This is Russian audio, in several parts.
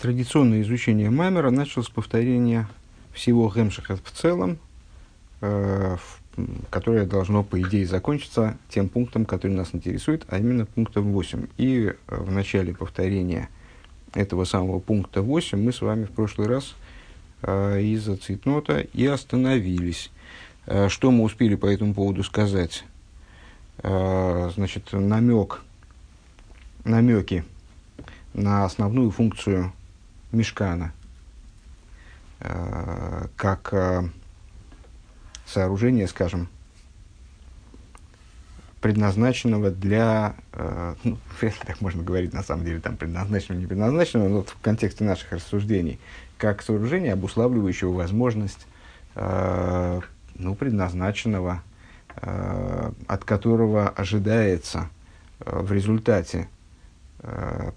Традиционное изучение Маймера началось с повторения всего Гемшиха в целом, э, которое должно, по идее, закончиться тем пунктом, который нас интересует, а именно пунктом 8. И э, в начале повторения этого самого пункта 8 мы с вами в прошлый раз э, из-за цитнота и остановились. Что мы успели по этому поводу сказать? Значит, намек, намеки на основную функцию мешкана, э, как э, сооружение, скажем, предназначенного для, э, ну, если так можно говорить, на самом деле, там, предназначенного, не предназначенного, но в контексте наших рассуждений, как сооружение, обуславливающего возможность, ну, предназначенного, от которого ожидается в результате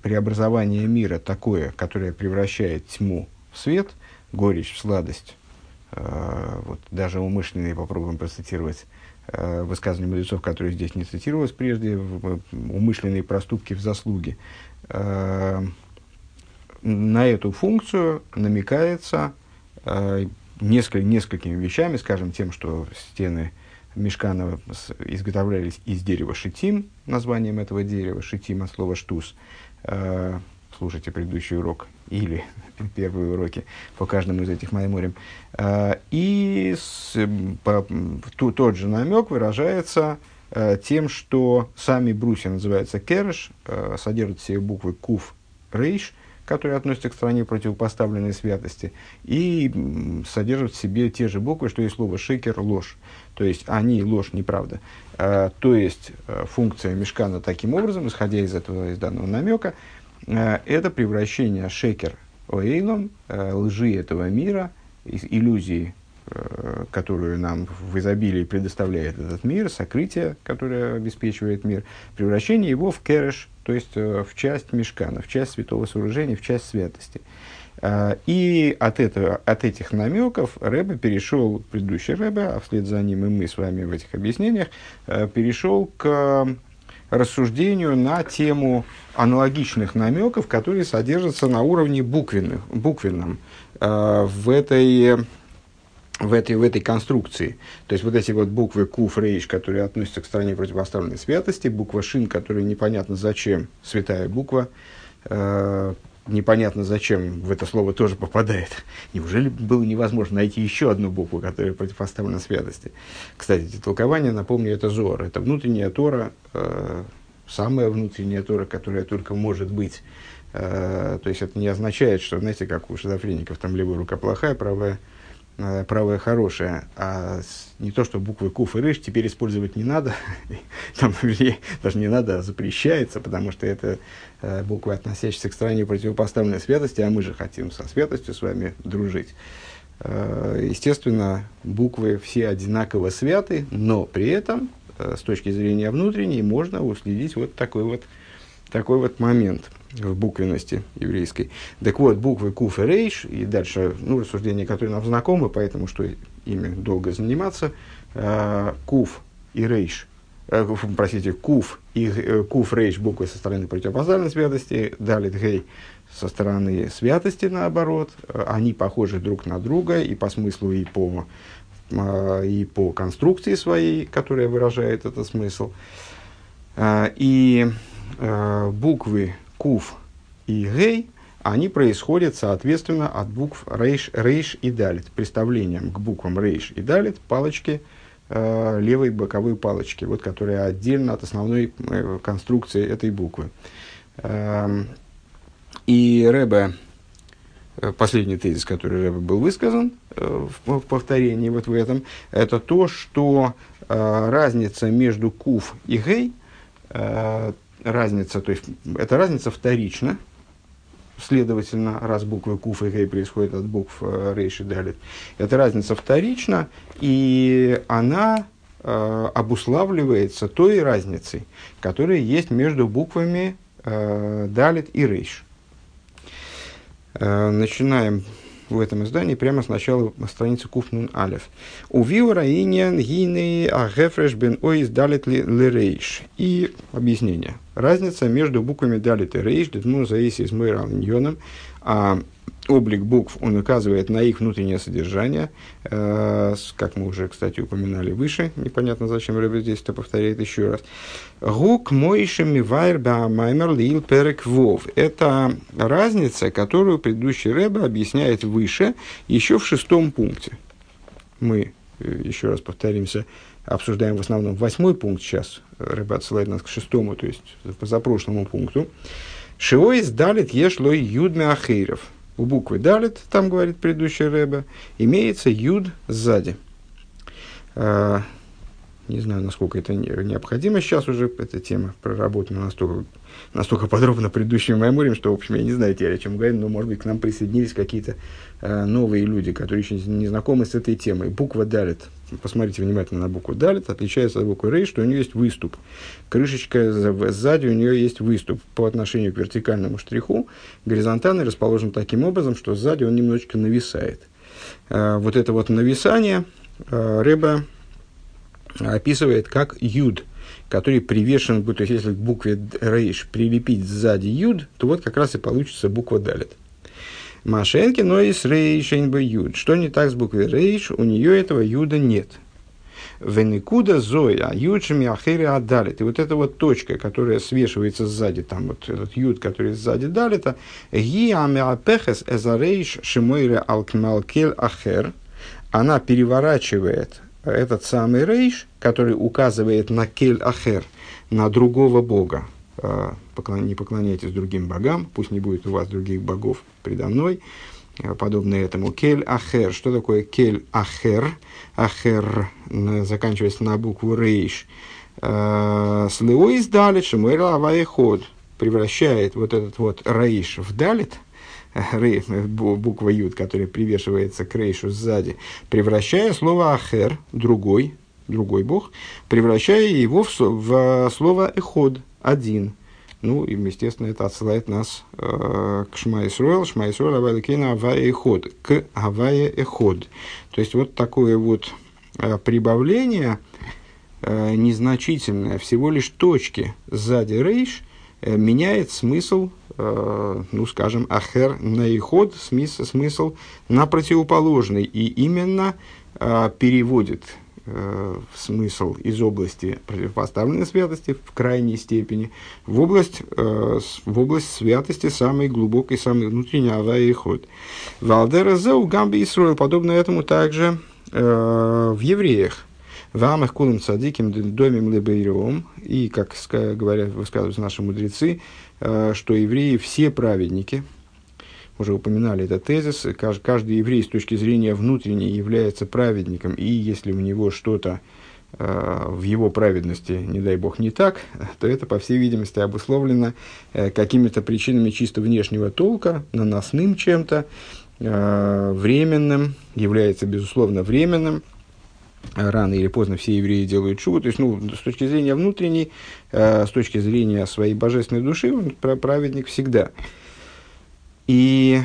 преобразование мира такое, которое превращает тьму в свет, горечь в сладость, э, вот даже умышленные попробуем процитировать э, высказывания мудрецов, которые здесь не цитировалось прежде, умышленные проступки в заслуге. Э, на эту функцию намекается э, несколь, несколькими вещами, скажем, тем, что стены Мешкана изготовлялись из дерева шитим, названием этого дерева, шитим от слова штус. Э, слушайте предыдущий урок или первые уроки по каждому из этих майморем. Э, и с, по, ту, тот же намек выражается э, тем, что сами брусья называются кереш, э, содержат все буквы куф, рейш – которые относятся к стране противопоставленной святости, и содержат в себе те же буквы, что и слово шекер, ложь. То есть они ложь, неправда. А, то есть а, функция мешкана таким образом, исходя из этого, из данного намека, а, это превращение шекер оэйлом, а, лжи этого мира, иллюзии Э, которую нам в изобилии предоставляет этот мир, сокрытие, которое обеспечивает мир, превращение его в кереш, то есть э, в часть мешкана, в часть святого сооружения, в часть святости. Э, и от, этого, от этих намеков Рэбе перешел, предыдущий Рэбе, а вслед за ним и мы с вами в этих объяснениях, перешел к рассуждению на тему аналогичных намеков, которые содержатся на уровне буквенных, буквенном в этой в этой, в этой конструкции. То есть вот эти вот буквы Куф, Рейш, которые относятся к стране противопоставленной святости, буква Шин, которая непонятно зачем, святая буква, э, непонятно зачем в это слово тоже попадает. Неужели было невозможно найти еще одну букву, которая противопоставлена святости? Кстати, эти толкования, напомню, это Зор. Это внутренняя Тора, э, самая внутренняя Тора, которая только может быть. Э, то есть это не означает, что, знаете, как у шизофреников, там левая рука плохая, правая правое хорошее, а не то, что буквы куф и рыш теперь использовать не надо, там, даже не надо, а запрещается, потому что это э, буквы, относящиеся к стране противопоставленной святости, а мы же хотим со святостью с вами дружить. Э, естественно, буквы все одинаково святы, но при этом, с точки зрения внутренней, можно уследить вот такой вот, такой вот момент – в буквенности еврейской. Так вот, буквы Куф и Рейш, и дальше ну, рассуждения, которые нам знакомы, поэтому что ими долго заниматься, э, Куф и Рейш, э, простите, Куф и э, Куф Рейш буквы со стороны противопоставленной святости, Далит Гей со стороны святости наоборот, э, они похожи друг на друга и по смыслу, и по, э, и по конструкции своей, которая выражает этот смысл. Э, и буквы куф и гей, они происходят, соответственно, от букв рейш, рейш и далит. Представлением к буквам рейш и далит палочки, э, левой боковой палочки, вот, которая отдельно от основной э, конструкции этой буквы. Э, и Рэбе, э, последний тезис, который Рэбе был высказан э, в, повторении вот в этом, это то, что разница между куф и гей разница, то есть эта разница вторична, следовательно, раз буквы Куф и Гей происходят от букв э, Рейш и Далит, эта разница вторична, и она э, обуславливается той разницей, которая есть между буквами э, Далит и Рейш. Э, начинаем в этом издании прямо с начала страницы Куфнун Алев. У Виора иньян гины агефреш бен ойс далит лерейш. И объяснение. Разница между буквами далит и рейш, детму заис из мэрал А облик букв, он указывает на их внутреннее содержание, э, как мы уже, кстати, упоминали выше, непонятно зачем Рэбе здесь это повторяет еще раз. Гук мойшем мивайр маймер лил перек вов. Это разница, которую предыдущий Рэбе объясняет выше, еще в шестом пункте. Мы, э, еще раз повторимся, обсуждаем в основном восьмой пункт сейчас. Рэбе отсылает нас к шестому, то есть по позапрошлому пункту. Шиоис далит ешлой юдме ахейров у буквы Далит, там говорит предыдущий Рэбе, имеется юд сзади. Не знаю, насколько это необходимо сейчас уже, эта тема проработана настолько, настолько подробно предыдущим меморием, что, в общем, я не знаю теперь, о чем говорим, но, может быть, к нам присоединились какие-то э, новые люди, которые еще не знакомы с этой темой. Буква Далит, посмотрите внимательно на букву Далит, отличается от буквы Рей, что у нее есть выступ. Крышечка сзади у нее есть выступ по отношению к вертикальному штриху. Горизонтальный расположен таким образом, что сзади он немножечко нависает. Э, вот это вот нависание э, Рэба описывает как юд, который привешен, то есть если к букве рейш прилепить сзади юд, то вот как раз и получится буква далит. Машенки, но и с рейшен бы юд. Что не так с буквой рейш? У нее этого юда нет. Веникуда зоя, юдшими ахери адалит. И вот эта вот точка, которая свешивается сзади, там вот этот юд, который сзади далита, ги амиапехес эзарейш шимойре алкмалкель ахер, она переворачивает этот самый рейш, который указывает на кель ахер, на другого бога. А, не поклоняйтесь другим богам, пусть не будет у вас других богов предо мной. А, подобно этому. Кель ахер. Что такое кель ахер? Ахер заканчивается на букву рейш. А, Слеой издали шамуэра аваеход. Превращает вот этот вот рейш в далит – буква Юд, которая привешивается к рейшу сзади, превращая слово Ахер, другой, другой бог, превращая его в, в слово Эход, один. Ну, и, естественно, это отсылает нас э, к Шмайсруэл, Шмайсруэл Авайликейна Авая Эход, к Авая Эход. То есть, вот такое вот э, прибавление э, незначительное, всего лишь точки сзади рейш, э, меняет смысл ну, скажем, ахер наиход, смысл, смысл на противоположный, и именно э, переводит э, смысл из области противопоставленной святости в крайней степени в область, в область святости самой глубокой, самой внутренней ход. Валдера зеу гамби Исруэл, подобно этому также в евреях. Вам их кулым цадиким домим лебейром, и, как говорят, высказываются наши мудрецы, Э, что евреи все праведники, уже упоминали этот тезис, каждый еврей с точки зрения внутренней является праведником, и если у него что-то э, в его праведности, не дай бог, не так, то это, по всей видимости, обусловлено э, какими-то причинами чисто внешнего толка, наносным чем-то, временным, является, безусловно, временным, рано или поздно все евреи делают шубу. То есть, ну, с точки зрения внутренней, э, с точки зрения своей божественной души, он праведник всегда. И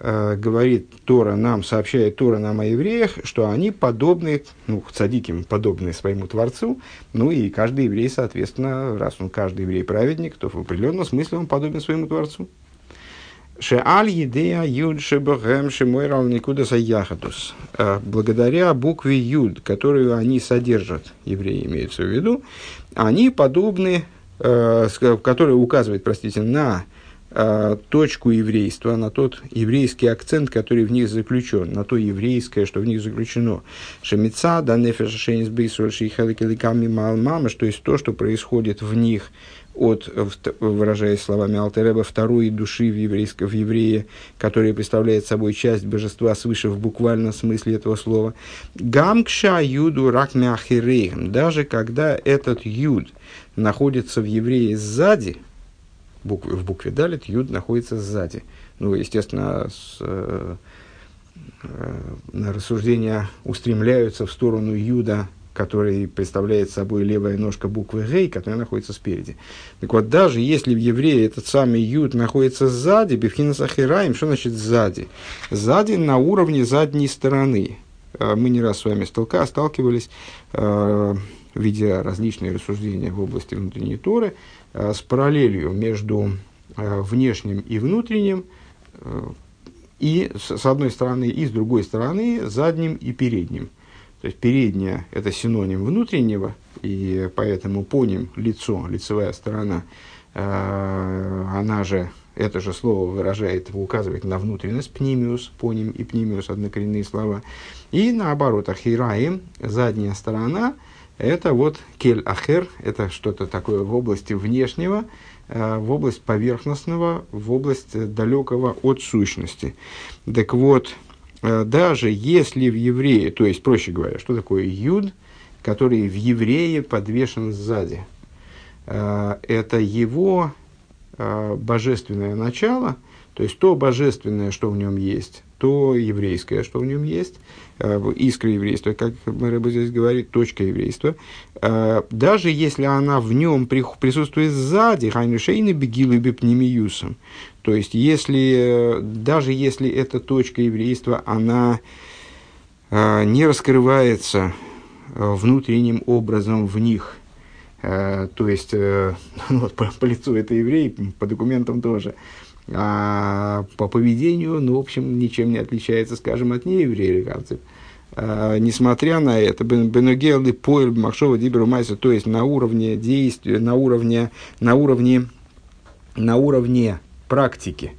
э, говорит Тора нам, сообщает Тора нам о евреях, что они подобны, ну, цадиким подобны своему Творцу, ну и каждый еврей, соответственно, раз он каждый еврей праведник, то в определенном смысле он подобен своему Творцу. Шеаль едея юд шебахем шемойрал никуда саяхатус. А благодаря букве юд, которую они содержат, евреи имеются в виду, они подобны, э, которые указывают, простите, на э, точку еврейства, на тот еврейский акцент, который в них заключен, на то еврейское, что в них заключено. Шемица, да нефеш шейнис бейсуэль шейхаликаликами мама, что есть то, что происходит в них – от, выражаясь словами Алтереба, второй души в, еврейско, в еврее, которая представляет собой часть божества свыше в буквальном смысле этого слова. Гамкша юду рак даже когда этот юд находится в еврее сзади, букв, в букве далит юд находится сзади. Ну, естественно, с, э, э, рассуждения устремляются в сторону юда который представляет собой левая ножка буквы Гей, которая находится спереди. Так вот, даже если в еврее этот самый Юд находится сзади, Бифхина Сахираем, что значит сзади? Сзади на уровне задней стороны. А, мы не раз с вами столка, сталкивались, э, видя различные рассуждения в области внутренней Торы, э, с параллелью между э, внешним и внутренним, и с одной стороны, и с другой стороны задним и передним. То есть передняя – это синоним внутреннего, и поэтому поним лицо, лицевая сторона, она же это же слово выражает, указывает на внутренность, пнимиус, поним и пнимиус, однокоренные слова. И наоборот, ахираим, задняя сторона, это вот кель ахер, это что-то такое в области внешнего, э, в область поверхностного, в область далекого от сущности. Так вот, э, даже если в еврее, то есть, проще говоря, что такое юд, который в еврее подвешен сзади, э, это его Э, божественное начало, то есть то божественное, что в нем есть, то еврейское, что в нем есть, э, искра еврейства, как Рэба здесь говорит, точка еврейства, э, даже если она в нем присутствует сзади, хайнушейны бегилы бепнемиюсом, то есть если, даже если эта точка еврейства, она не раскрывается внутренним образом в них, Э, то есть, э, ну, вот, по, по лицу это еврей, по документам тоже. А по поведению, ну, в общем, ничем не отличается, скажем, от нееврея. А, несмотря на это, Бенугел и Поэль Махшова Диберу Майса, то есть на уровне действия, на уровне, на уровне, на уровне практики,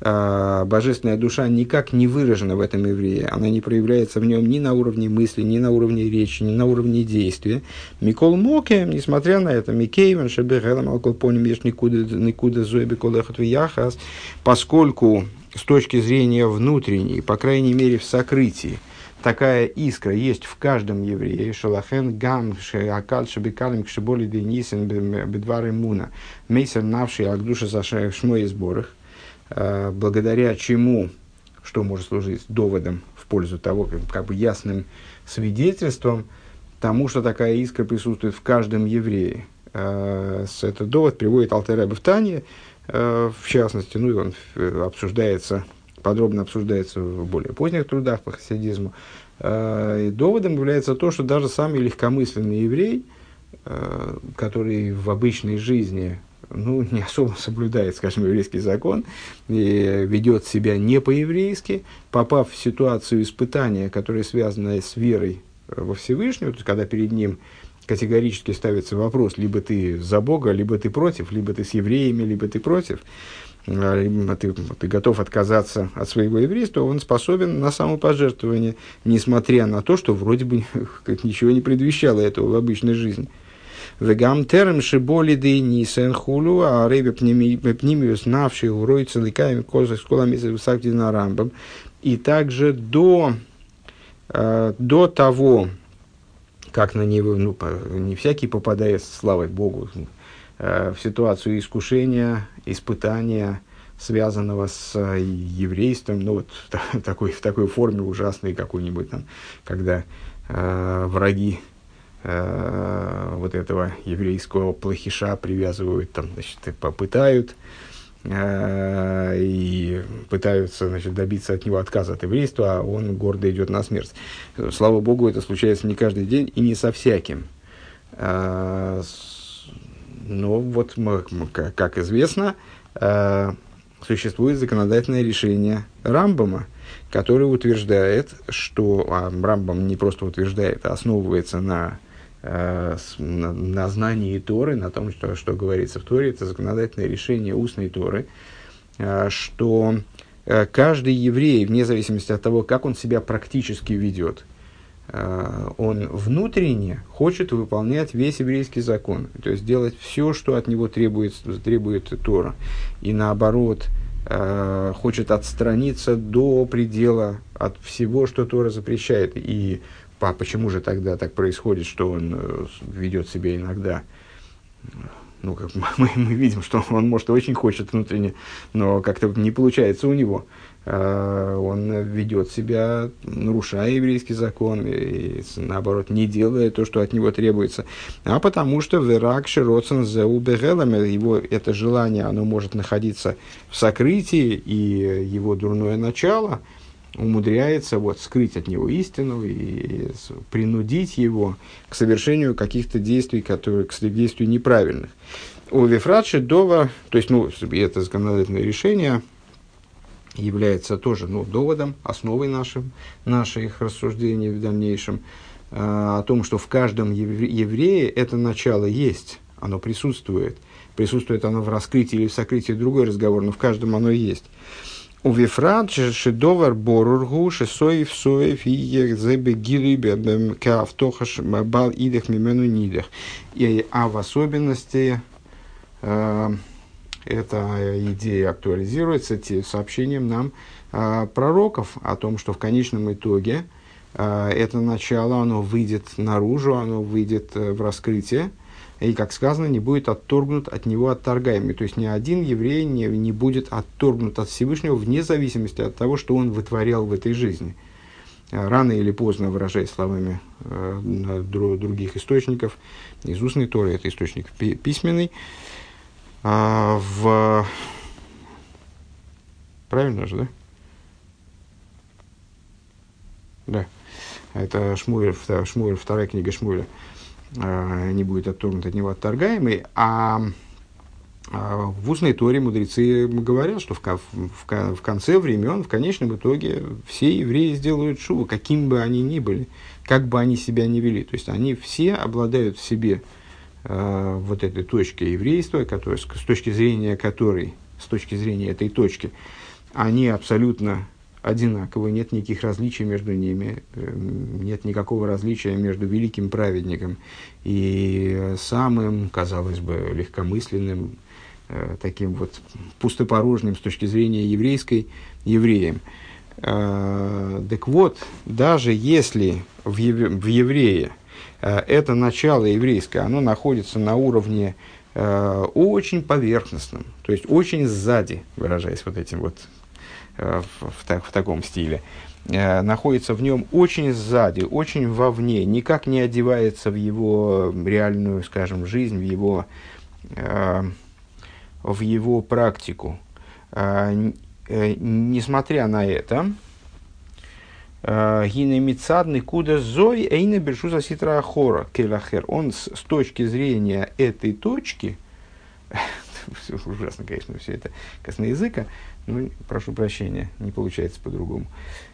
а, божественная душа никак не выражена в этом еврее, она не проявляется в нем ни на уровне мысли, ни на уровне речи, ни на уровне действия. Микол Моке, несмотря на это, Микейвен, Шебехелам, Алколпоним, Еш Никуда, Никуда Зойби Колехот Яхас, поскольку с точки зрения внутренней, по крайней мере в сокрытии, такая искра есть в каждом еврее. Шалахен гам акал шабикалим кшиболи денисен бедвары муна. Мейсер навший агдуша за шмой сборах. Э, благодаря чему, что может служить доводом в пользу того, как, бы ясным свидетельством тому, что такая искра присутствует в каждом еврее. Э, этот довод приводит Алтера Бефтания, э, в частности, ну и он обсуждается, подробно обсуждается в более поздних трудах по хасидизму. И доводом является то, что даже самый легкомысленный еврей, который в обычной жизни ну, не особо соблюдает, скажем, еврейский закон, и ведет себя не по-еврейски, попав в ситуацию испытания, которая связана с верой во Всевышнего, то есть когда перед ним категорически ставится вопрос, либо ты за Бога, либо ты против, либо ты с евреями, либо ты против, ты, ты готов отказаться от своего еврейства, он способен на самопожертвование, несмотря на то, что вроде бы ничего не предвещало этого в обычной жизни. Вегам терем шиболи да нисен хулу, а рейбе пнимиус навший урой целиками коза сколами высакти на рамбам. И также до, э, до того, как на него, ну, не всякий попадает, слава Богу, в ситуацию искушения, испытания, связанного с еврейством, ну вот в такой, в такой форме ужасной какой-нибудь там, когда э, враги э, вот этого еврейского плохиша привязывают, там, значит, попытают, э, и пытаются значит, добиться от него отказа от еврейства, а он гордо идет на смерть. Слава Богу, это случается не каждый день и не со всяким. Э, но вот, как известно, э, существует законодательное решение Рамбама, который утверждает, что а Рамбам не просто утверждает, а основывается на Э, на, на знании Торы, на том, что, что говорится в Торе, это законодательное решение устной Торы, э, что каждый еврей, вне зависимости от того, как он себя практически ведет, он внутренне хочет выполнять весь еврейский закон, то есть делать все, что от него требует, требует Тора. И наоборот, хочет отстраниться до предела от всего, что Тора запрещает. И а почему же тогда так происходит, что он э, ведет себя иногда, ну, как мы, мы видим, что он, может, очень хочет внутренне, но как-то не получается у него. А, он ведет себя, нарушая еврейский закон, и, наоборот, не делая то, что от него требуется. А потому что верак широцен его это желание, оно может находиться в сокрытии, и его дурное начало – умудряется вот, скрыть от него истину и принудить его к совершению каких-то действий, которые, к действию неправильных. У Вифрадши Дова, то есть, ну, это законодательное решение, является тоже ну, доводом, основой нашим, наших рассуждений в дальнейшем, э, о том, что в каждом еврее это начало есть, оно присутствует. Присутствует оно в раскрытии или в сокрытии другой разговор, но в каждом оно есть. У Вифрат шедовар борургу шесоев соев и ехзебе гилибе каавтохаш бал идех мимену нидех. А в особенности э, эта идея актуализируется сообщением нам э, пророков о том, что в конечном итоге э, это начало, оно выйдет наружу, оно выйдет э, в раскрытие, и, как сказано, не будет отторгнут от него отторгаемый. То есть ни один еврей не, не будет отторгнут от Всевышнего вне зависимости от того, что он вытворял в этой жизни. Рано или поздно, выражаясь словами э, других источников, из устной Торы, это источник письменный, а, в... Правильно же, да? Да. Это Шмуэль, Шмуэль, вторая книга Шмуэля. А, не будет отторгнут от него отторгаемый. А, а в устной торе мудрецы говорят, что в, в, в конце времен, в конечном итоге, все евреи сделают шуву, каким бы они ни были, как бы они себя ни вели. То есть они все обладают в себе э, вот этой точки еврейства, которая, с, с точки зрения которой, с точки зрения этой точки, они абсолютно одинаковы, нет никаких различий между ними, эм, нет никакого различия между великим праведником и самым, казалось бы, легкомысленным, э, таким вот пустопорожним с точки зрения еврейской евреем. Э, так вот, даже если в, еврее Э, это начало еврейское, оно находится на уровне э, очень поверхностном, то есть очень сзади, выражаясь вот этим вот э, в, в, в таком стиле, э, находится в нем очень сзади, очень вовне, никак не одевается в его реальную, скажем, жизнь, в его, э, в его практику. Э, э, несмотря на это, Гины Мицадный Куда Зой Эйна Бершуза Ситра Ахора Келахер. Он с, с точки зрения этой точки, ужасно, конечно, все это косноязыка, ну, прошу прощения, не получается по-другому.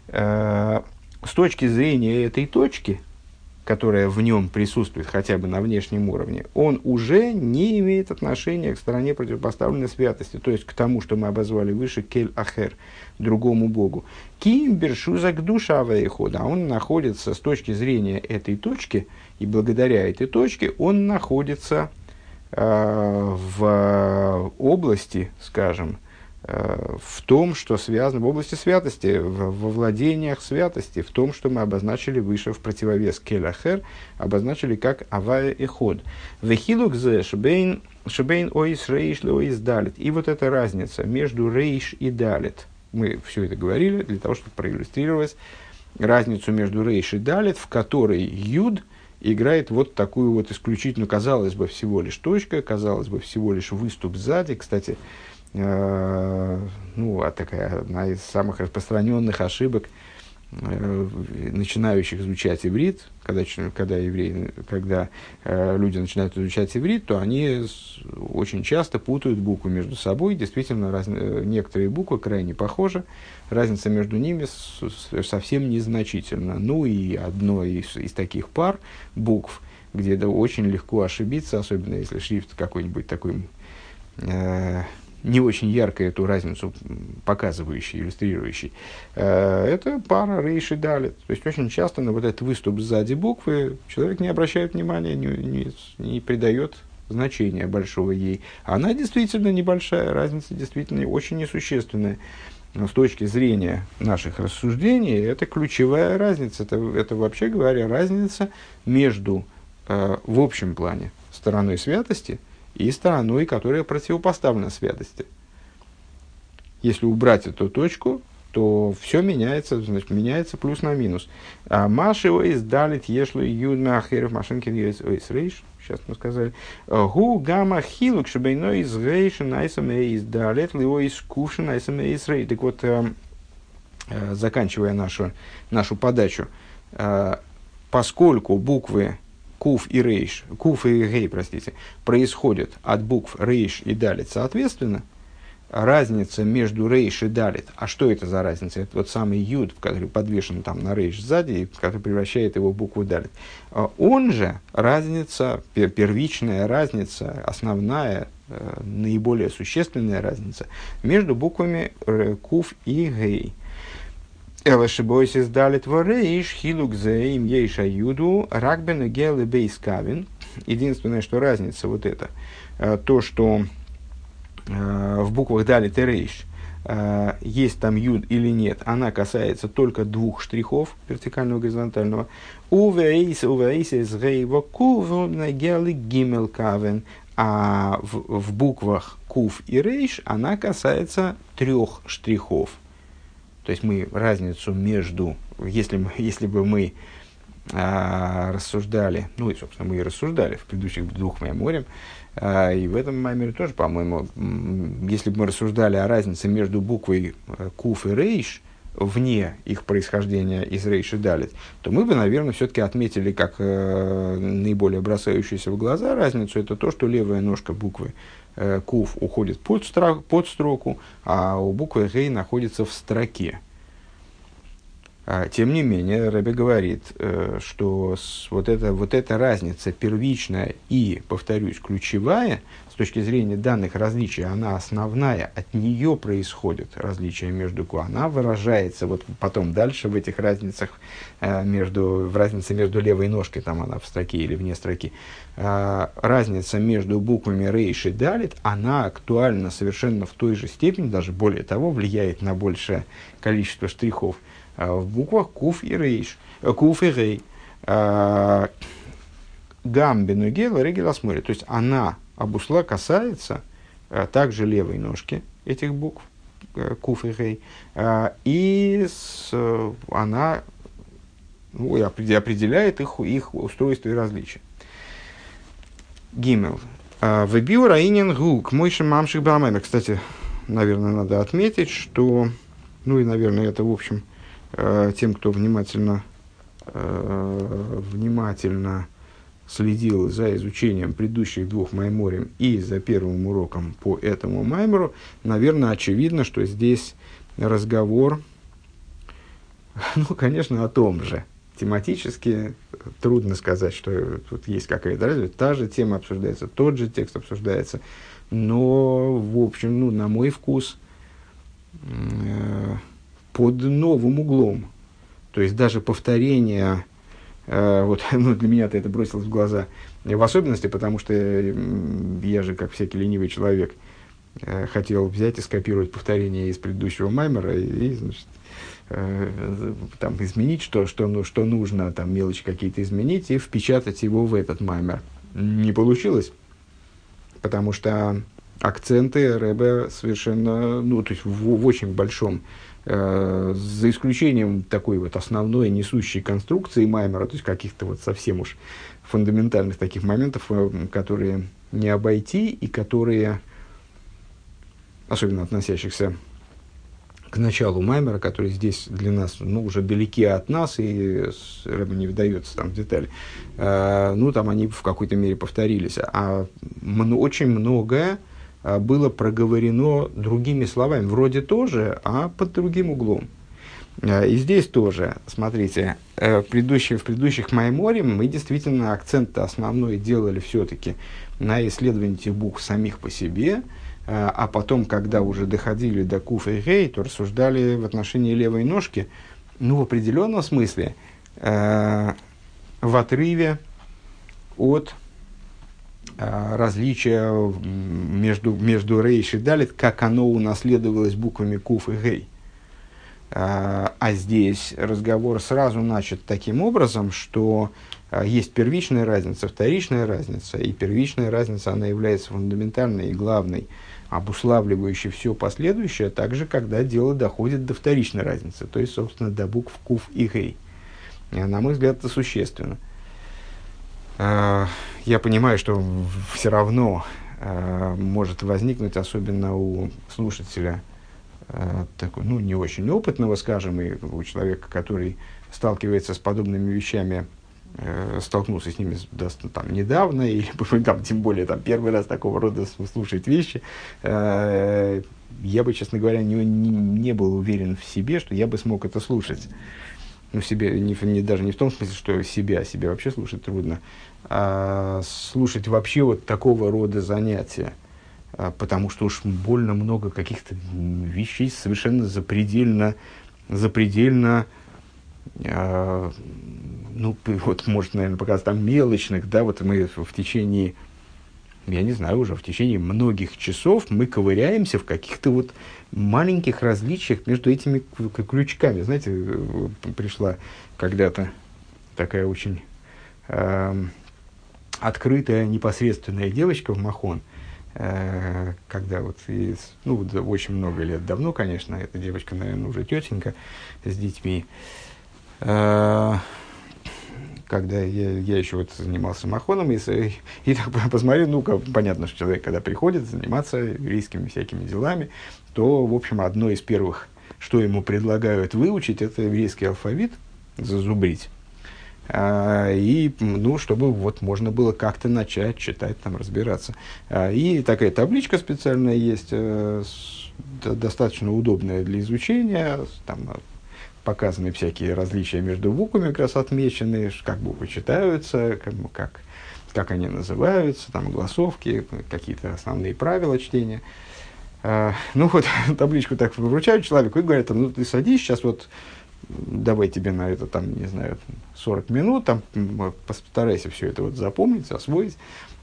С точки зрения этой точки, которая в нем присутствует хотя бы на внешнем уровне, он уже не имеет отношения к стороне противопоставленной святости, то есть к тому, что мы обозвали выше кель ахер, другому богу. Ким бершузак душа а он находится с точки зрения этой точки, и благодаря этой точке он находится э, в области, скажем, Э, в том, что связано в области святости, во владениях святости, в том, что мы обозначили выше в противовес келахер, обозначили как авая и ход. Вехилук зе шебейн, шебейн оис рейш оис далит. И вот эта разница между рейш и далит. Мы все это говорили для того, чтобы проиллюстрировать разницу между рейш и далит, в которой юд играет вот такую вот исключительно, казалось бы, всего лишь точка, казалось бы, всего лишь выступ сзади. Кстати, Э, ну, а такая одна из самых распространенных ошибок э, начинающих изучать иврит, когда, когда, евреи, когда э, люди начинают изучать иврит, то они очень часто путают буквы между собой. Действительно, раз, некоторые буквы крайне похожи, разница между ними совсем незначительна. Ну и одно из, из таких пар букв, где это очень легко ошибиться, особенно если шрифт какой-нибудь такой э, не очень ярко эту разницу показывающий, иллюстрирующий, э, это пара рейши далит. То есть очень часто на вот этот выступ сзади буквы человек не обращает внимания, не, не, не придает значения большого ей. Она действительно небольшая, разница действительно очень несущественная. Но с точки зрения наших рассуждений, это ключевая разница. Это, это вообще говоря, разница между, э, в общем плане, стороной святости – и стороной, которая противопоставлена святости. Если убрать эту точку, то все меняется, значит, меняется плюс на минус. А Маши из далит ешло юдна ахеров машинки из рейш. Сейчас мы сказали. Гу гамма хилук шабейно из рейш найсам из далит лио из кувшин найсам из рей. Так вот, э, э, заканчивая нашу, нашу подачу, э, поскольку буквы куф и рейш, куф и гей, простите, происходят от букв рейш и далит соответственно, разница между рейш и далит. А что это за разница? Это вот самый юд, который подвешен там на рейш сзади, который превращает его в букву далит. А он же разница, первичная разница, основная, э, наиболее существенная разница между буквами кув и гей. Элашибойсис далит ворейш, хилук зеим ейша юду, ракбен гелы бейскавин. Единственное, что разница вот это, э, то, что Э, в буквах далит и рейш э, есть там юд или нет, она касается только двух штрихов вертикального и горизонтального. Увейс, увейс из рейва кувна гели гимел кавен. А в, в буквах кув и рейш она касается трех штрихов. То есть мы разницу между, если, если бы мы а, рассуждали, ну и, собственно, мы и рассуждали в предыдущих двух мемориях, а, и в этом маймере тоже, по-моему, если бы мы рассуждали о разнице между буквой э, куф и рейш, вне их происхождения из рейш и далит, то мы бы, наверное, все-таки отметили как э, наиболее бросающуюся в глаза разницу. Это то, что левая ножка буквы э, куф уходит под, строк, под строку, а у буквы рей находится в строке. А, тем не менее, Рэбе говорит, э, что вот эта, вот эта разница первичная и, повторюсь, ключевая, с точки зрения данных различий, она основная, от нее происходит различие между ку. Она выражается вот потом дальше в этих разницах, э, между, в разнице между левой ножкой, там она в строке или вне строки. А, разница между буквами рейш и далит, она актуальна совершенно в той же степени, даже более того, влияет на большее количество штрихов – а, в буквах куф и рейш, э, куф и рей. А, гам бенугела регела смотрит. То есть она обусла касается а, также левой ножки этих букв, э, куф и рей. И с, она ну, определяет их, их устройство и различия. Гимел. Вебиу раинен гук. Мойши мамших бамэмер. Кстати, наверное, надо отметить, что, ну и, наверное, это, в общем, Э, тем, кто внимательно, э, внимательно следил за изучением предыдущих двух майморем и за первым уроком по этому маймору, наверное, очевидно, что здесь разговор, ну, конечно, о том же. Тематически трудно сказать, что тут есть какая-то разница. Та же тема обсуждается, тот же текст обсуждается. Но, в общем, ну, на мой вкус, э, под новым углом. То есть даже повторение, э, вот ну, для меня-то это бросилось в глаза, в особенности, потому что я же, как всякий ленивый человек, э, хотел взять и скопировать повторение из предыдущего маймера и, значит, э, там, изменить, что, что, ну, что нужно, там, мелочи какие-то изменить и впечатать его в этот маймер. Не получилось, потому что акценты Рэбе совершенно, ну, то есть в, в очень большом Э, за исключением такой вот основной несущей конструкции Маймера, то есть каких-то вот совсем уж фундаментальных таких моментов, э, которые не обойти и которые, особенно относящихся к началу Маймера, который здесь для нас ну, уже далеки от нас, и Рэбе не вдается там в детали, э, ну, там они в какой-то мере повторились. А очень многое было проговорено другими словами, вроде тоже, а под другим углом. А, и здесь тоже, смотрите, э, в предыдущих, в предыдущих Майморе мы действительно акцент основной делали все-таки на исследовании этих букв самих по себе, а, а потом, когда уже доходили до Куф и Гей, то рассуждали в отношении левой ножки, ну, в определенном смысле, э, в отрыве от а, различия между, между рейш и далит, как оно унаследовалось буквами куф и гей. А, а здесь разговор сразу начат таким образом, что а, есть первичная разница, вторичная разница, и первичная разница, она является фундаментальной и главной, обуславливающей все последующее, также когда дело доходит до вторичной разницы, то есть, собственно, до букв куф и гей. На мой взгляд, это существенно. А, я понимаю, что все равно а, может возникнуть, особенно у слушателя, а, такой, ну, не очень опытного, скажем, и у человека, который сталкивается с подобными вещами, э, столкнулся с ними там, недавно, или там, тем более там, первый раз такого рода слушает вещи, э, я бы, честно говоря, не, не был уверен в себе, что я бы смог это слушать. Ну, себе, не, не, даже не в том смысле, что себя, себя вообще слушать трудно, а слушать вообще вот такого рода занятия. А, потому что уж больно много каких-то вещей совершенно запредельно, запредельно э, ну, вот, может, наверное, показать там мелочных, да, вот мы в течение я не знаю, уже в течение многих часов мы ковыряемся в каких-то вот маленьких различиях между этими крючками. Знаете, э, пришла когда-то такая очень э, открытая, непосредственная девочка в Махон, э, когда вот, из, ну, очень много лет давно, конечно, эта девочка, наверное, уже тетенька с детьми, э, когда я, я еще вот занимался махоном, и, и так посмотрел, ну, понятно, что человек, когда приходит заниматься еврейскими всякими делами, то, в общем, одно из первых, что ему предлагают выучить, это еврейский алфавит, зазубрить. А, и, ну, чтобы вот можно было как-то начать читать, там, разбираться. А, и такая табличка специальная есть, а, с, достаточно удобная для изучения, там, показаны всякие различия между буквами, как раз отмечены, как буквы читаются, как, как, как они называются, там голосовки, какие-то основные правила чтения. А, ну вот, табличку так вручают человеку и говорят, ну ты садись, сейчас вот давай тебе на это, там, не знаю, 40 минут, там, постарайся все это вот запомнить, освоить.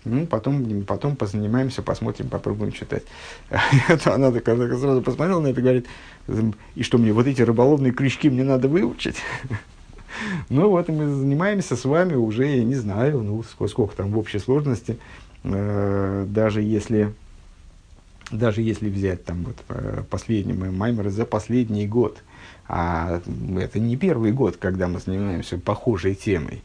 Ну, потом, потом позанимаемся, посмотрим, попробуем читать. Это она такая, сразу посмотрела на это говорит, и что мне, вот эти рыболовные крючки мне надо выучить? Ну вот, мы занимаемся с вами уже, я не знаю, ну, сколько, сколько там в общей сложности, э, даже если даже если взять там вот э, последний мой маймер за последний год, а это не первый год, когда мы занимаемся похожей темой,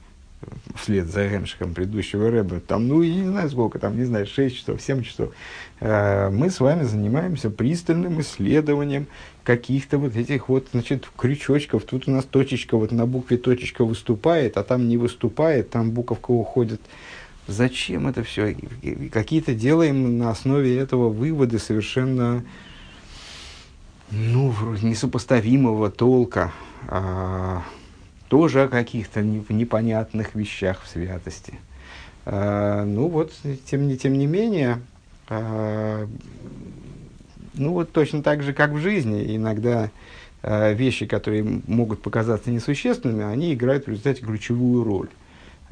вслед за Ремшиком предыдущего Рэба, там, ну, я не знаю сколько, там, не знаю, 6 часов, 7 часов, э, мы с вами занимаемся пристальным исследованием каких-то вот этих вот, значит, крючочков. Тут у нас точечка, вот на букве точечка выступает, а там не выступает, там буковка уходит. Зачем это все? Какие-то делаем на основе этого выводы совершенно, ну, несопоставимого толка. А, тоже о каких-то непонятных вещах в святости. А, ну вот, тем не, тем не менее, а, ну вот точно так же, как в жизни, иногда а, вещи, которые могут показаться несущественными, они играют в результате ключевую роль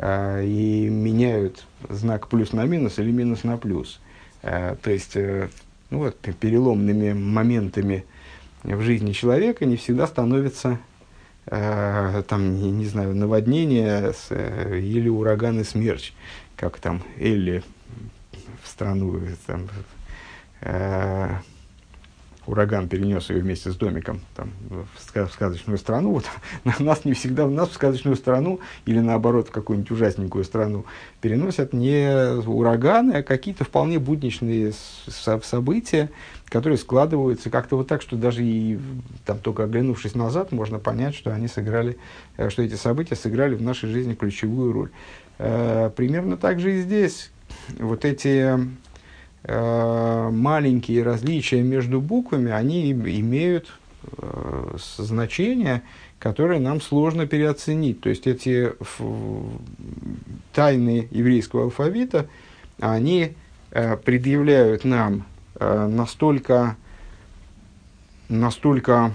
и меняют знак плюс на минус или минус на плюс. А, то есть, э, ну вот, переломными моментами в жизни человека не всегда становится э, там, не, знаю, наводнение с, э, или ураган и смерч, как там Элли в страну, там, э, ураган перенес ее вместе с домиком там, в сказочную страну. Вот, нас не всегда, нас в сказочную страну или наоборот в какую-нибудь ужасненькую страну переносят не ураганы, а какие-то вполне будничные события, которые складываются как-то вот так, что даже и там только оглянувшись назад, можно понять, что они сыграли, э, что эти события сыграли в нашей жизни ключевую роль. Э, примерно так же и здесь. Вот эти маленькие различия между буквами, они имеют э, значение, которое нам сложно переоценить. То есть эти тайны еврейского алфавита, они э, предъявляют нам настолько, настолько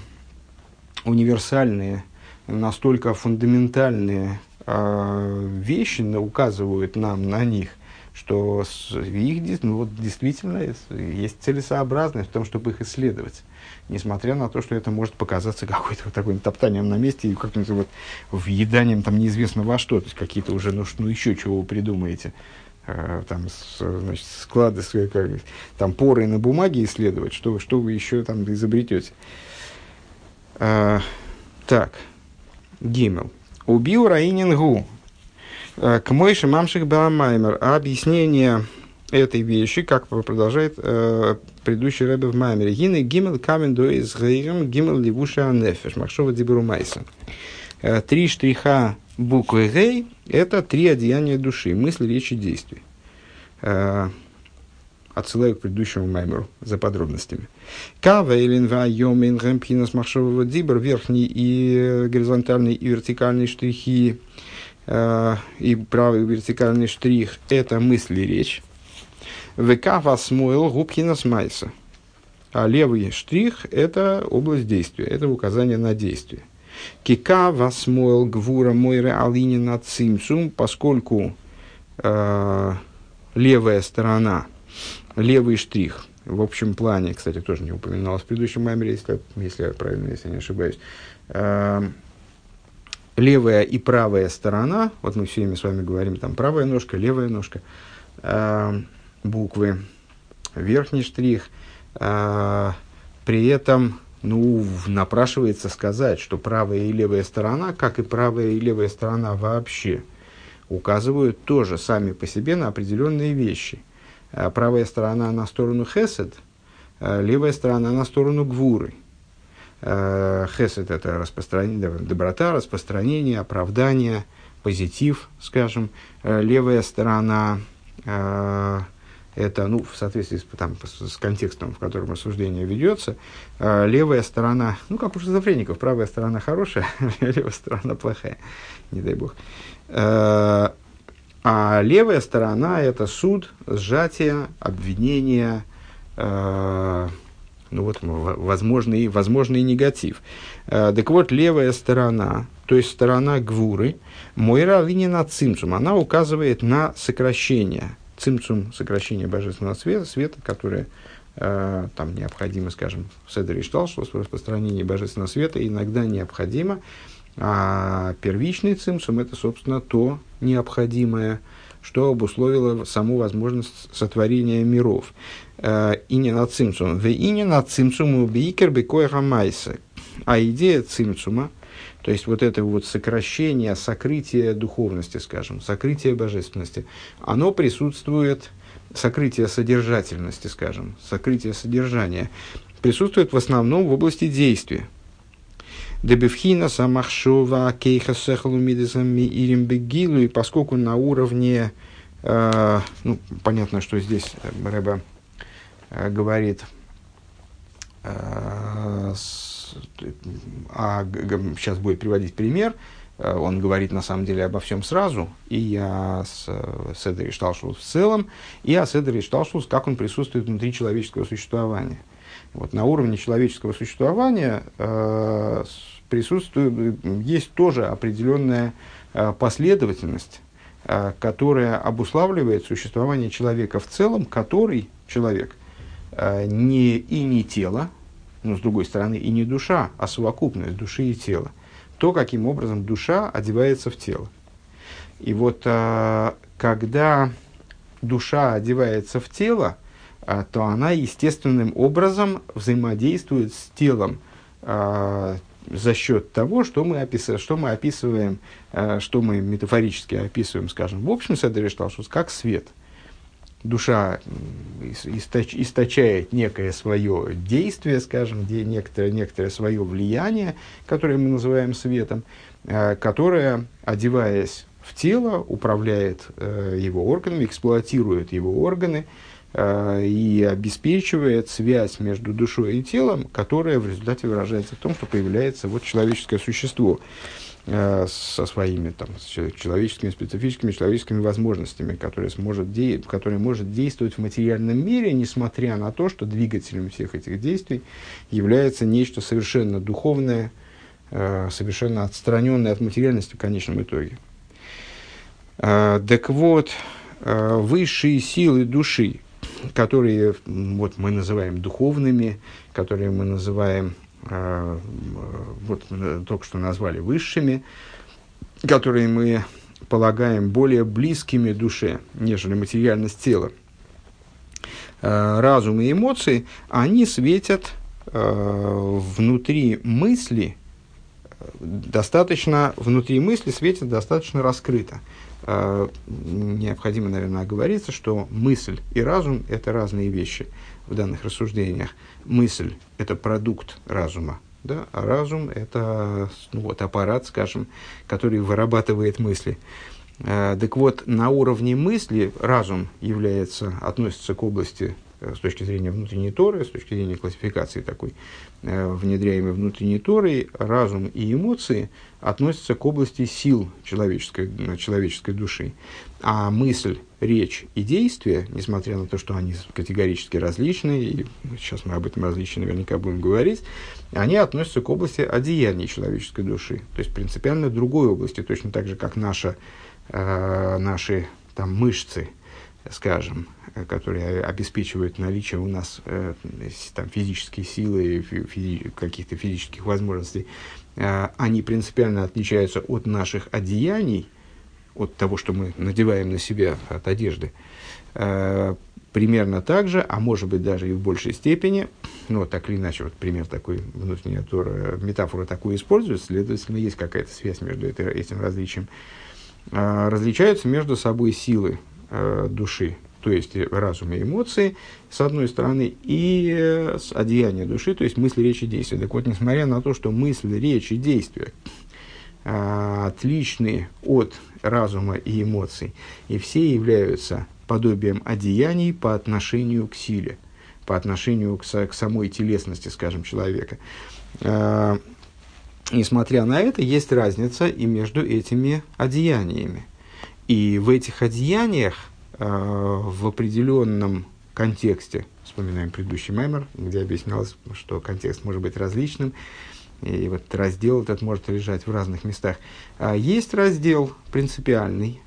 универсальные, настолько фундаментальные вещи, указывают нам на них – что их ну, вот, действительно есть целесообразность в том, чтобы их исследовать. Несмотря на то, что это может показаться какой-то вот такой топтанием на месте и как-то вот въеданием там неизвестно во что, то есть какие-то уже, ну, ну еще чего вы придумаете, э, там, с, значит, склады, как, там, поры на бумаге исследовать, что, что вы еще там изобретете. А, так, Гимел. Убил Раинингу, Э, к Мойше Мамших Баамаймер. А объяснение этой вещи, как продолжает э, предыдущий рэбе в Маймере. Гины гимел камен до из гейрем гимел ливуша анефеш. Махшова диберу майса. Э, три штриха буквы гей – это три одеяния души, мысли, речи, действий. Э, отсылаю к предыдущему маймеру за подробностями. Кавейлин вайомин гэмпинас махшового дибр, верхний и горизонтальный и вертикальные штрихи, э, и правый вертикальный штрих – это мысли речь. ВК восмоил губкинас майса. А левый штрих – это область действия, это указание на действие. Кика восмоил гвура мойре алинина цимсум, поскольку э, левая сторона, левый штрих, в общем плане, кстати, тоже не упоминалось в предыдущем маймере, если, если я правильно, если не ошибаюсь, э, левая и правая сторона, вот мы все время с вами говорим, там правая ножка, левая ножка, э, буквы, верхний штрих, э, при этом ну, напрашивается сказать, что правая и левая сторона, как и правая и левая сторона вообще, указывают тоже сами по себе на определенные вещи. А правая сторона на сторону хесед, а левая сторона на сторону гвуры. А, хесед – это распространение, доброта, распространение, оправдание, позитив, скажем. Левая сторона это, ну, в соответствии с, там, с контекстом, в котором рассуждение ведется, э, левая сторона, ну, как у шизофреников, правая сторона хорошая, левая сторона плохая, не дай бог. Э, а левая сторона – это суд, сжатие, обвинение, э, ну вот, возможный, возможный негатив. Э, так вот, левая сторона, то есть сторона гвуры, мойра линина цимцум, она указывает на сокращение – цимцум, сокращение божественного света, света которое э, там необходимо, скажем, в Седере считал, что распространение божественного света иногда необходимо, а первичный цимсум – это, собственно, то необходимое, что обусловило саму возможность сотворения миров. Э, и не на цимсум. В и не на цимсум убийкер бекоя майса. А идея цимсума – то есть вот это вот сокращение, сокрытие духовности, скажем, сокрытие божественности, оно присутствует, сокрытие содержательности, скажем, сокрытие содержания, присутствует в основном в области действия. Дебевхина самахшова кейха сехалумидесами ирим бегилу, и поскольку на уровне, э, ну, понятно, что здесь Рэба э, говорит э, с, а сейчас будет приводить пример, э, он говорит на самом деле обо всем сразу, и о Седере Шталшус в целом, и о Седере Шталшус, как он присутствует внутри человеческого существования. Вот на уровне человеческого существования э, присутствует, есть тоже определенная э, последовательность, э, которая обуславливает существование человека в целом, который человек э, не и не тело, но с другой стороны и не душа, а совокупность души и тела. То, каким образом душа одевается в тело. И вот а, когда душа одевается в тело, а, то она естественным образом взаимодействует с телом за счет того, что мы, опис... что мы описываем, что мы метафорически описываем, скажем, в общем Седерешталшус, как свет – душа источает некое свое действие, скажем, где некоторое, некоторое свое влияние, которое мы называем светом, э, которое, одеваясь в тело, управляет э, его органами, эксплуатирует его органы э, и обеспечивает связь между душой и телом, которая в результате выражается в том, что появляется вот человеческое существо. Э, со своими там, человеческими, специфическими человеческими возможностями, которые, сможет де... которые может действовать в материальном мире, несмотря на то, что двигателем всех этих действий является нечто совершенно духовное, э, совершенно отстраненное от материальности в конечном итоге. Э, так вот, высшие силы души, которые вот, мы называем духовными, которые мы называем вот только что назвали высшими, которые мы полагаем более близкими душе, нежели материальность тела. А, разум и эмоции, они светят а, внутри мысли, достаточно, внутри мысли светят достаточно раскрыто. Необходимо, наверное, оговориться, что мысль и разум – это разные вещи в данных рассуждениях мысль – это продукт разума, да, а разум – это ну, вот, аппарат, скажем, который вырабатывает мысли. Э, так вот, на уровне мысли разум является, относится к области с точки зрения внутренней Торы, с точки зрения классификации такой, э, внедряемой внутренней Торой, разум и эмоции относятся к области сил человеческой, человеческой души. А мысль, речь и действие, несмотря на то, что они категорически различны, и сейчас мы об этом различии наверняка будем говорить, они относятся к области одеяний человеческой души, то есть принципиально другой области, точно так же, как наша, э, наши там, мышцы, скажем, которые обеспечивают наличие у нас э, там, физические силы, физи- каких-то физических возможностей, э, они принципиально отличаются от наших одеяний, от того, что мы надеваем на себя от одежды, э, примерно так же, а может быть даже и в большей степени, ну, вот так или иначе, вот пример такой, внутренняя Тора, метафора такую использует, следовательно, есть какая-то связь между этим различием, э, различаются между собой силы э, души, то есть разум и эмоции, с одной стороны, и э, одеяние души, то есть мысли, речи, действия. Так вот, несмотря на то, что мысли, речи, действия э, отличны от разума и эмоций, и все являются подобием одеяний по отношению к силе, по отношению к, к самой телесности, скажем, человека. Э, несмотря на это, есть разница и между этими одеяниями. И в этих одеяниях э, в определенном контексте, вспоминаем предыдущий маймер, где объяснялось, что контекст может быть различным, и вот раздел этот может лежать в разных местах. А есть раздел принципиальный,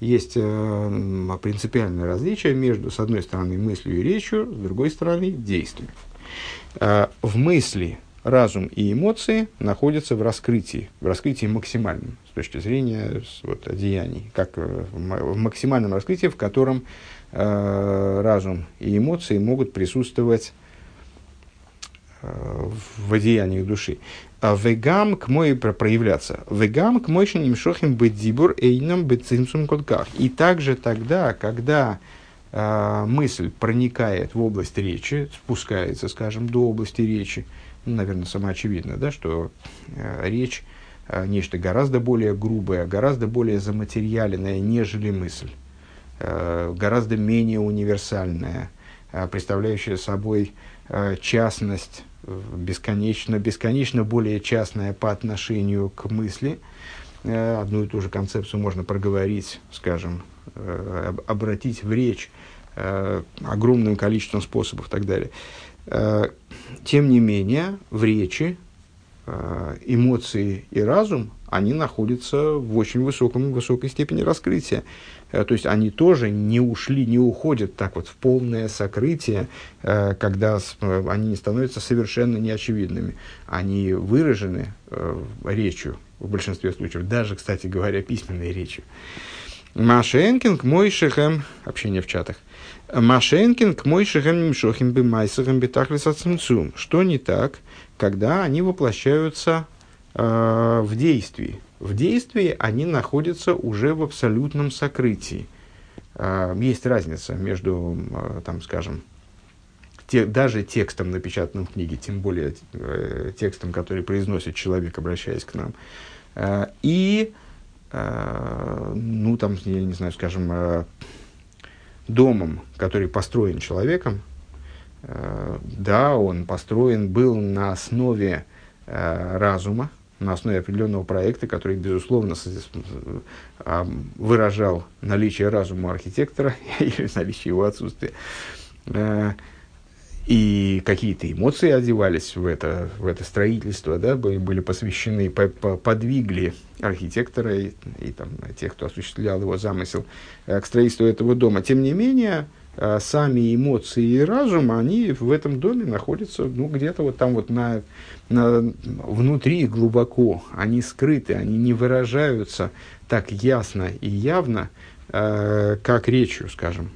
есть э, принципиальное различие между, с одной стороны, мыслью и речью, с другой стороны, действием. Э, в мысли разум и эмоции находятся в раскрытии, в раскрытии максимальном, с точки зрения вот, одеяний, как э, в максимальном раскрытии, в котором э, разум и эмоции могут присутствовать Э, в одеяниях души. А вегам к мой проявляться. Вегам к мой шохим бедибур эйном бецимсум котках. И также тогда, когда э, мысль проникает в область речи, спускается, скажем, до области речи, наверное, самоочевидно, да, что э, речь э, нечто гораздо более грубое, гораздо более заматериальное, нежели мысль, э, гораздо менее универсальная, э, представляющая собой э, частность бесконечно, бесконечно более частная по отношению к мысли. Э, одну и ту же концепцию можно проговорить, скажем, э, обратить в речь э, огромным количеством способов и так далее. Тем не менее, в речи эмоции и разум, они находятся в очень высоком, высокой степени раскрытия. Э, то есть они тоже не ушли, не уходят так вот в полное сокрытие, э, когда э, они не становятся совершенно неочевидными. Они выражены речью в большинстве случаев, даже, кстати говоря, письменной речью. Машенкин к Мойшехем, общение в чатах, Машенкин к Мойшехем Нимшохим Бимайсахем Бетахлисацмцум. Что не так, когда они воплощаются э, в действии? в действии они находятся уже в абсолютном сокрытии. А, есть разница между, а, там, скажем, те, даже текстом, напечатанным в книге, тем более э, текстом, который произносит человек, обращаясь к нам, а, и, ну, там, я не знаю, скажем, домом, который построен человеком, да, он построен был на основе разума, на основе определенного проекта, который, безусловно, а, выражал наличие разума архитектора или наличие его отсутствия. И какие-то эмоции одевались в это, в это строительство, да, были, посвящены, по, по, подвигли архитектора и, и там, тех, кто осуществлял его замысел э, к строительству этого дома. Тем не менее, э, сами эмоции и разум, они в этом доме находятся ну, где-то вот там вот на внутри глубоко, они скрыты, они не выражаются так ясно и явно, э, как речью, скажем.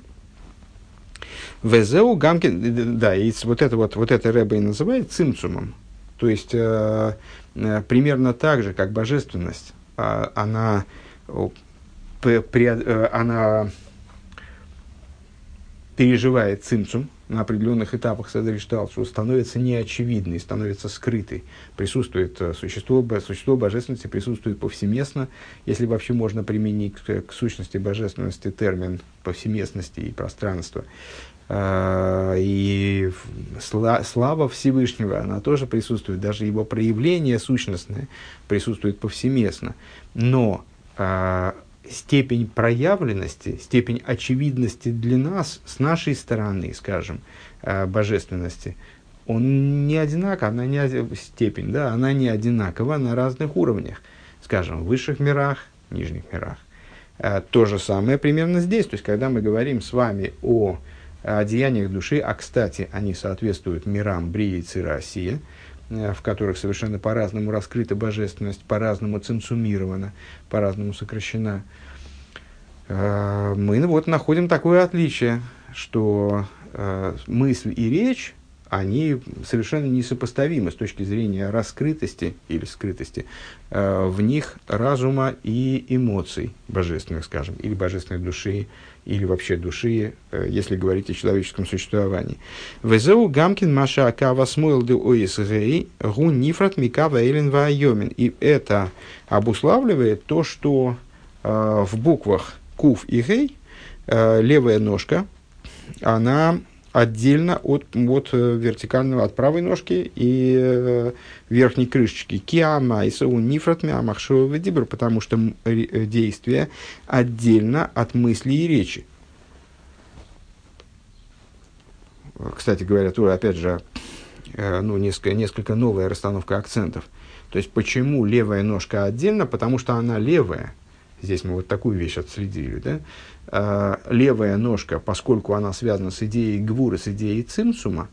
Везеу Гамкин, да, и вот это вот, вот это Рэба и называет цимцумом. То есть, э, э, примерно так же, как божественность, э, она, при, э, она переживает цимцум, на определенных этапах Седриштал, что становится неочевидной, становится скрытой. Присутствует э, существо, существо божественности, присутствует повсеместно, если вообще можно применить к, к сущности божественности термин повсеместности и пространства. А, и слава Всевышнего, она тоже присутствует, даже его проявление сущностное присутствует повсеместно. Но а, степень проявленности, степень очевидности для нас, с нашей стороны, скажем, а, божественности, он не одинаков, она не степень, да, она не одинакова на разных уровнях, скажем, в высших мирах, нижних мирах. То же самое примерно здесь. То есть, когда мы говорим с вами о о деяниях души, а кстати, они соответствуют мирам Брии и Россия, э, в которых совершенно по-разному раскрыта божественность, по-разному цензумирована, по-разному сокращена. Э, мы вот находим такое отличие, что э, мысль и речь они совершенно несопоставимы с точки зрения раскрытости или скрытости э, в них разума и эмоций божественных, скажем, или божественной души, или вообще души, э, если говорить о человеческом существовании. Везеу гамкин маша акава смойл де оисгей гу нифрат микава элен вайомин. И это обуславливает то, что э, в буквах кув и гей э, левая ножка, она отдельно от, от э, вертикального, от правой ножки и э, верхней крышечки. Киама и нифратми амахшова дибр, потому что э, действие отдельно от мысли и речи. Кстати говоря, тоже, опять же, ну, несколько, несколько новая расстановка акцентов. То есть, почему левая ножка отдельно? Потому что она левая. Здесь мы вот такую вещь отследили. Да? Э, левая ножка, поскольку она связана с идеей гвура, с идеей цимсума,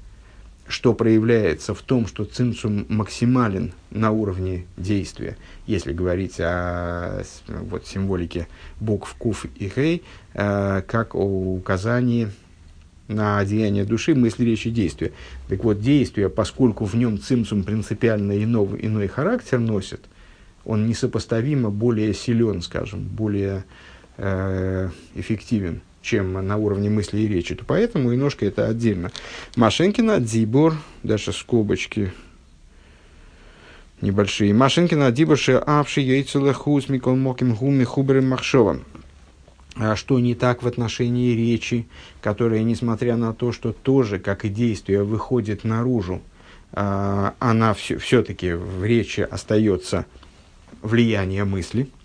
что проявляется в том, что цимсум максимален на уровне действия, если говорить о вот, символике букв куф и хей, э, как о указании на деяние души, мысли, речи, действия. Так вот, действие, поскольку в нем цимсум принципиально иной, иной характер носит, он несопоставимо более силен, скажем, более эффективен, чем на уровне мысли и речи, то поэтому и ножка это отдельно. Машинкина, Дзибор, даже скобочки небольшие. Машинкина, Дзиборши, Апши, Яйцелехус, Микол Моким, Гуми, Хуберем, Махшован. А что не так в отношении речи, которая, несмотря на то, что тоже, как и действие, выходит наружу, а, она все, все-таки в речи остается влияние мысли –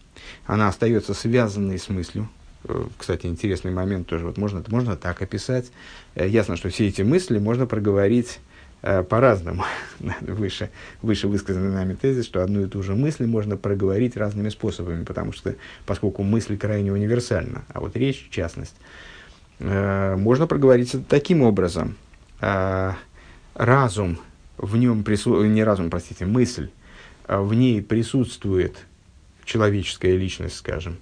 она остается связанной с мыслью. Э, кстати, интересный момент тоже. Вот можно, можно так описать. Э, ясно, что все эти мысли можно проговорить э, по-разному. выше, выше высказанный нами тезис, что одну и ту же мысль можно проговорить разными способами, потому что, поскольку мысль крайне универсальна, а вот речь, в частность, можно проговорить таким образом. разум, в нем присутствует, не разум, простите, мысль, в ней присутствует человеческая личность, скажем,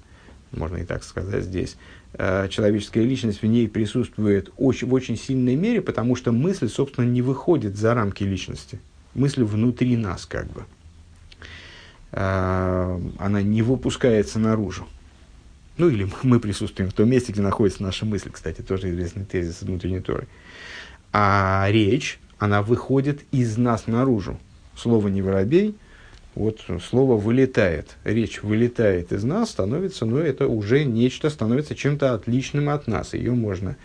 можно и так сказать здесь, э, человеческая личность в ней присутствует очень, в очень сильной мере, потому что мысль, собственно, не выходит за рамки личности. Мысль внутри нас, как бы. Э, она не выпускается наружу. Ну, или мы присутствуем в том месте, где находится наша мысль, кстати, тоже известный тезис внутренней Торы. А речь, она выходит из нас наружу. Слово «не воробей», вот слово вылетает, речь вылетает из нас, становится, но ну, это уже нечто, становится чем-то отличным от нас. Ее можно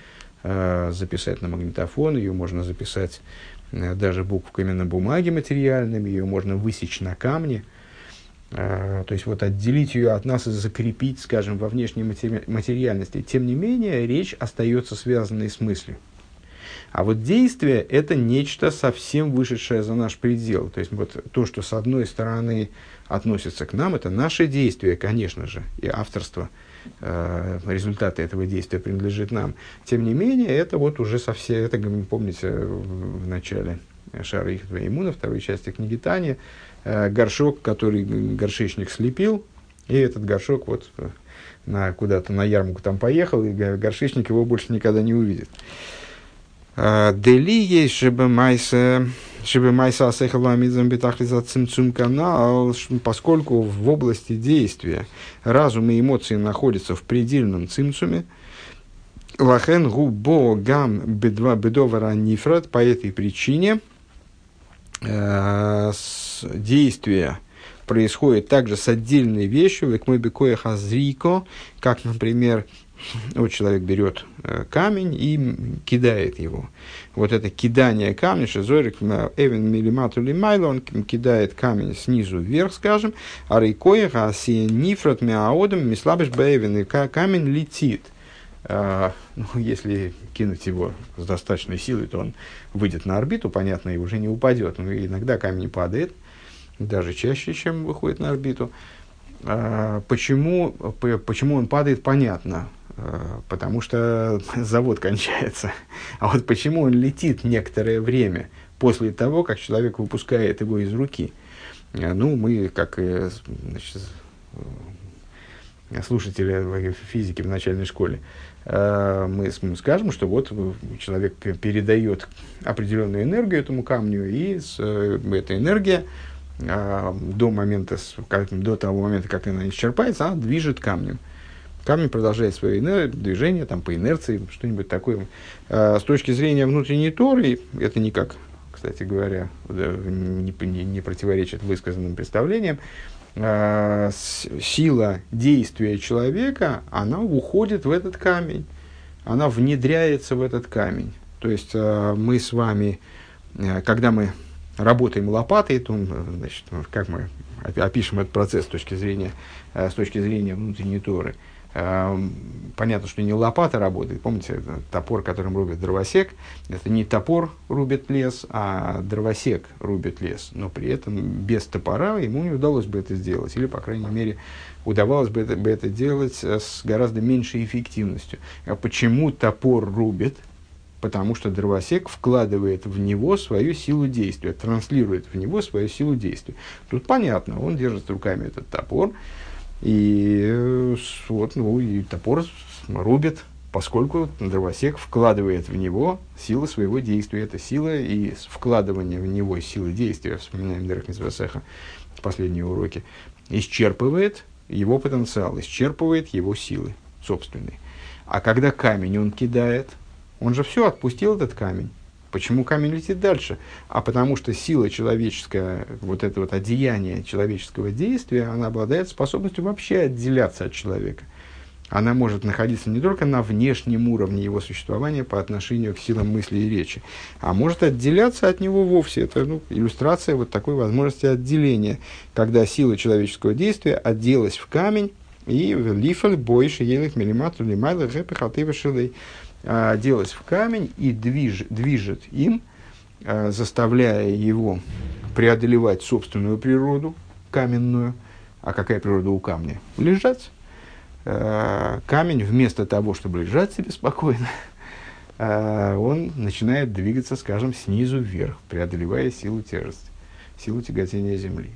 э, записать на магнитофон, ее можно записать э, даже буквами на бумаге материальными, ее можно высечь на камне. Э, то есть вот отделить ее от нас и закрепить, скажем, во внешней матери- материальности. Тем не менее, речь остается связанной с мыслью. А вот действие – это нечто совсем вышедшее за наш предел. То есть, вот то, что с одной стороны относится к нам, это наше действие, конечно же, и авторство, э, результаты этого действия принадлежит нам. Тем не менее, это вот уже совсем, это, помните, в начале Шара их Имуна, второй части книги Тани, э, горшок, который горшечник слепил, и этот горшок вот э, на, куда-то на ярмарку там поехал, и горшечник его больше никогда не увидит. Дели есть, чтобы майса, чтобы майса асехаламидзам бетахлиза цимцум канал, поскольку в области действия разум и эмоции находятся в предельном цимцуме, Лахен губо гам бедовара нифрат по этой причине э, действие происходит также с отдельной вещью, как, например, вот человек берет э, камень и кидает его. Вот это кидание камня, шизорик эвен милимату лимайло, он кидает камень снизу вверх, скажем, а рейкоя хаси нифрат мяодом мислабиш бэвен, и камень летит. А, ну, если кинуть его с достаточной силой, то он выйдет на орбиту, понятно, и уже не упадет. Но иногда камень падает, даже чаще, чем выходит на орбиту. А, почему, почему он падает, понятно. А, потому что завод кончается. А вот почему он летит некоторое время после того, как человек выпускает его из руки. Ну, мы, как значит, слушатели физики в начальной школе, Э, мы, скажем, что вот человек передает определенную энергию этому камню, и э, эта энергия э, до, момента, до того момента, как она исчерпается, она движет камнем. Камень продолжает свое движение там, по инерции, что-нибудь такое. С точки зрения внутренней торы, это никак, кстати говоря, не, не, не противоречит высказанным представлениям, э, сила действия человека, она уходит в этот камень, она внедряется в этот камень. То есть э, мы с вами, э, когда мы работаем лопатой, то, значит, как мы опишем этот процесс с точки зрения, э, с точки зрения внутренней торы, понятно, что не лопата работает. Помните, топор, которым рубит дровосек, это не топор рубит лес, а дровосек рубит лес. Но при этом без топора ему не удалось бы это сделать. Или, по крайней мере, удавалось бы это, бы это делать с гораздо меньшей эффективностью. А почему топор рубит? Потому что дровосек вкладывает в него свою силу действия, транслирует в него свою силу действия. Тут понятно, он держит руками этот топор, и э, вот, ну, и топор рубит, поскольку дровосек вкладывает в него силы своего действия. Это сила и вкладывание в него силы действия, вспоминаем Дерах Митзвасеха, последние уроки, исчерпывает его потенциал, исчерпывает его силы собственные. А когда камень он кидает, он же все, отпустил этот камень. Почему камень летит дальше? А потому что сила человеческая, вот это вот одеяние человеческого действия, она обладает способностью вообще отделяться от человека. Она может находиться не только на внешнем уровне его существования по отношению к силам мысли и речи, а может отделяться от него вовсе. Это ну, иллюстрация вот такой возможности отделения, когда сила человеческого действия оделась в камень, и лифаль больше елих милиматру лимайла гэпэ шилей оделась в камень и движ, движет им, а, заставляя его преодолевать собственную природу каменную. А какая природа у камня? Лежать. А, камень вместо того, чтобы лежать себе спокойно, а, он начинает двигаться, скажем, снизу вверх, преодолевая силу тяжести, силу тяготения Земли.